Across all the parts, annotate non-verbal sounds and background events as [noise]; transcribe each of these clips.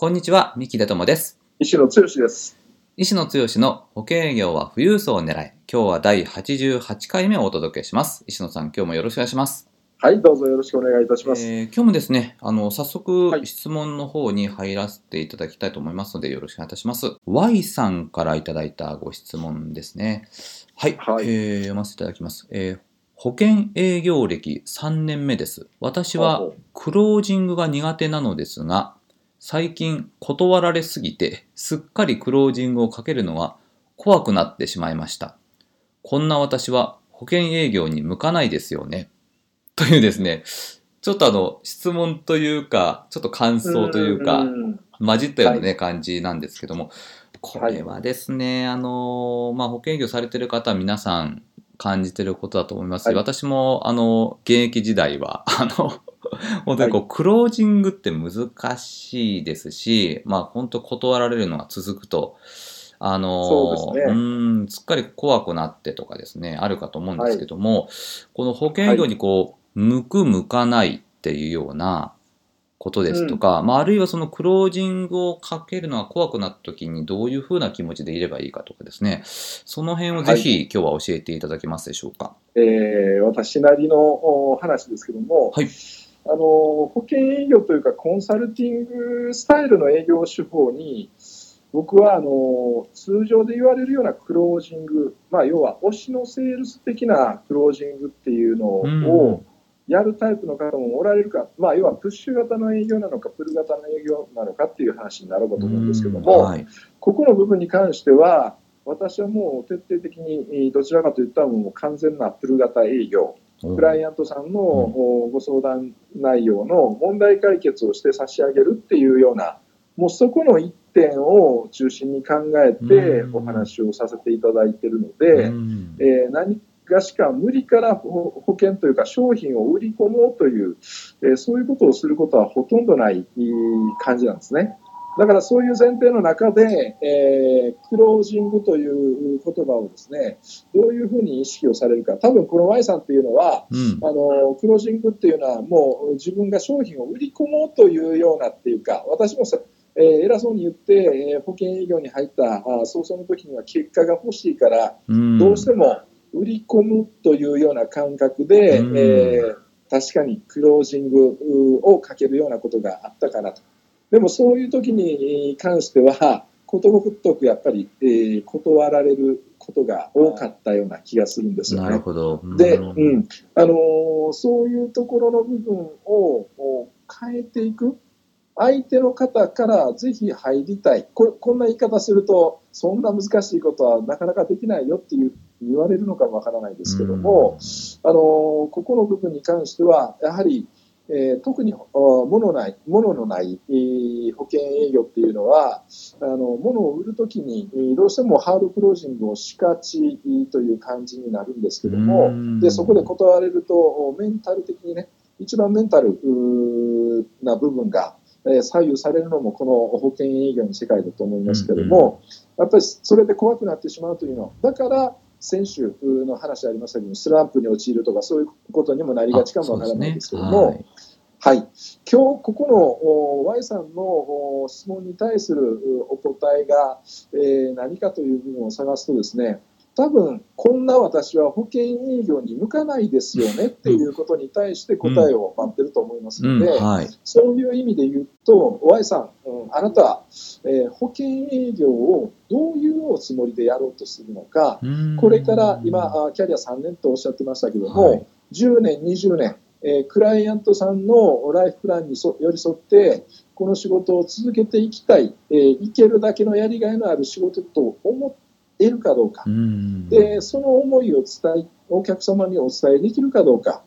こんにちは三木出友です石野剛です石野剛の保険営業は富裕層を狙い今日は第88回目をお届けします石野さん今日もよろしくお願いしますはい、どうぞよろしくお願いいたします。えー今日もですね、あの、早速はい質問の方に入らせていただきたいと思いますので、よろしくお願いいたします。Y さんからいただいたご質問ですね。はい、はいえー読ませていただきます。えー保険営業歴3年目です。私はクロージングが苦手なのですが、最近断られすぎて、すっかりクロージングをかけるのは怖くなってしまいました。こんな私は保険営業に向かないですよね。というですね、ちょっとあの、質問というか、ちょっと感想というか、ん混じったようなね、は感じなんですけども、これはですね、あの、まあ、保険営業されてる方は皆さん感じてることだと思いますし、はい私も、あの、現役時代は、あの、[laughs] 本当にこう、クロージングって難しいですし、まあ、本当断られるのが続くと、あの、そうん、すっかり怖くなってとかですね、あるかと思うんですけども、この保険営業にこう、向く向かないっていうようなことですとか、まあ、あるいはそのクロージングをかけるのが怖くなった時にどういうふうな気持ちでいればいいかとかですね、その辺をぜひ今日は教えていただけますでしょうか？えー私なりのお話ですけども、はいあの保険営業というかコンサルティングスタイルの営業手法に僕はあの通常で言われるようなクロージング、まあ、要は推しのセールス的なクロージングっていうのをやるタイプの方もおられるか、まあ、要はプッシュ型の営業なのかプル型の営業なのかっていう話になろうかと思うんですけども、はい。ここの部分に関しては、私はもう徹底的にえーどちらかといったらもう完全なプル型営業、クライアントさんのおご相談内容の問題解決をして差し上げるっていうような、もうそこの一点を中心に考えてうん。お話をさせていただいているので、うん。えー何がしか無理から保保険というか商品を売り込もうという、えーそういうことをすることはほとんどない感じなんですね。だからそういう前提の中で、えークロージングという言葉をですね、どういうふうに意識をされるか。多分この Y さんっていうのは、うん。あのクロージングっていうのはもう自分が商品を売り込もうというようなっていうか私もさ、えー偉そうに言って、えー保険営業に入ったあ早々の時には結果が欲しいからうん。どうしても売り込むというような感覚で、うん。えー確かにクロージングをかけるようなことがあったかなとでもそういう時に関してはことごとくやっぱり、えー断られることが多かったような気がするんですよね。なるほど。で、うんうん。あのーそういうところの部分をを変えていく。相手の方からぜひ入りたい。ここんな言い方するとそんな難しいことはなかなかできないよっていう言われるのかもわからないですけども、あのーここの部分に関してはやはり、えー特にあ物ない物のない、えー保険営業っていうのはあの物を売るときにえーどうしてもハードクロージングをしがちという感じになるんですけども、うん。でそこで断られるとメンタル的にね一番メンタルな部分が、えー左右されるのもこの保険営業の世界だと思いますけども、やっぱりそれで怖くなってしまうというのだから先週の話ありましたけどスランプに陥るとかそういうことにもなりがちかもわからないですけども、あそうですねはい、今日ここのお Y さんのお質問に対するお答えが、えー何かという部分を探すとですね多分こんな私は保険営業に向かないですよね [laughs] っていうことに対して答えを待ってると思いますうん。ので、はい。そういう意味で言うと Y さん、うんあなたは、えー保険営業をどういうおつもりでやろうとするのかこれから今あキャリア3年とおっしゃってましたけども、はい。10年、20年、えークライアントさんのライフプランにそ寄り添って、この仕事を続けていきたい、えーいけるだけのやりがいのある仕事と思えるかどうか、うん。でその思いを伝え、お客様にお伝えできるかどうか、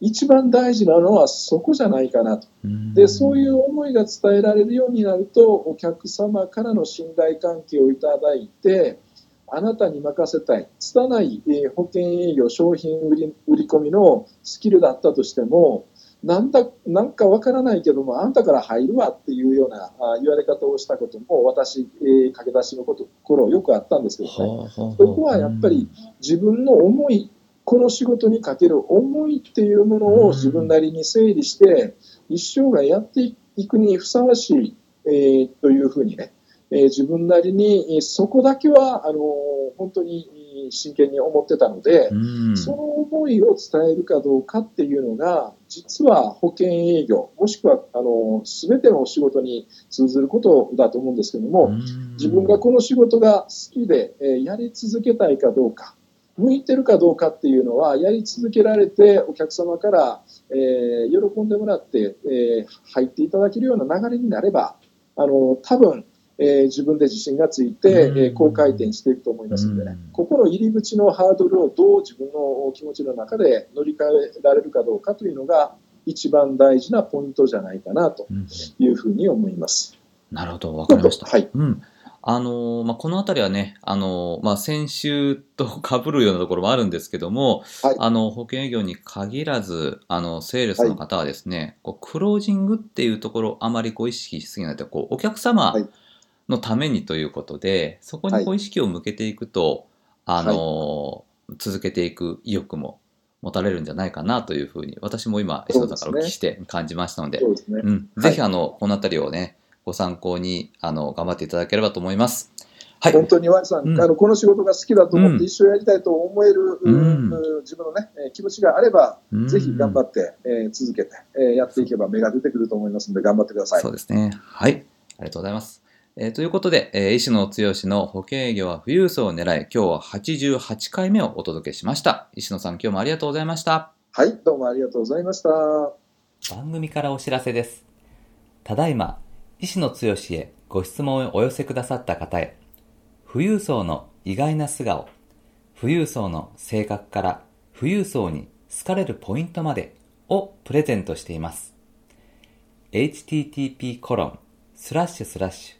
一番大事なのはそこじゃないかなと。で、そういう思いが伝えられるようになると、お客様からの信頼関係をいただいて、あなたに任せたい、拙い、え保険営業、商品売り売り込みのスキルだったとしても、なんだなんかわからないけども、あんたから入るわっていうようなあ言われ方をしたことも、私、えー、駆け出しのこと頃よくあったんですけどね、そこはやっぱり自分の思い、この仕事にかける思いっていうものを自分なりに整理して、一生涯やっていくにふさわしい、えー、というふうにね、えー、自分なりにそこだけはあの本当に真剣に思ってたので、その思いを伝えるかどうかっていうのが、実は保険営業、もしくはあの全てのお仕事に通ずることだと思うんですけども、自分がこの仕事が好きで、えー、やり続けたいかどうか、向いてるかどうかっていうのは、やり続けられて、お客様から、えー、喜んでもらって、えー、入っていただけるような流れになれば、あの多分えー、自分で自信がついて、えー、高回転していくと思いますのでね、ここの入り口のハードルをどう自分の気持ちの中で乗り換えられるかどうかというのが、一番大事なポイントじゃないかなというふうに思います。うん、なるほど、わかりました。はい。うん。あのまあ、この辺りはね、あのまあ、先週と被るようなところもあるんですけども、はい、あの保険営業に限らず、あのセールスの方はですね、はい、こうクロージングっていうところをあまりこう意識しすぎないと、こうお客様のためにということで、そこにこう意識を向けていくと、はい、あの、続けていく意欲も持たれるんじゃないかなというふうに、私も今、石野さんからお聞きして感じましたので、ね、うん、ぜひあの、この辺りをね、ご参考にあの頑張っていただければと思います。はい、本当にワイさん、うん、あのこの仕事が好きだと思って一生やりたいと思える、うん、自分の、ね、気持ちがあれば、うん、ぜひ頑張って、えー、続けて、えー、やっていけば芽が出てくると思いますので頑張ってください。そうですね。はい。ありがとうございます。えー、ということで、えー、石野剛の保険営業は富裕層を狙い、今日は88回目をお届けしました。石野さん、今日もありがとうございました。はい、どうもありがとうございました。番組からお知らせです。ただいま、石野剛へご質問をお寄せくださった方へ、富裕層の意外な素顔、富裕層の性格から富裕層に好かれるポイントまでをプレゼントしています。http コロンスラッシュスラッシュ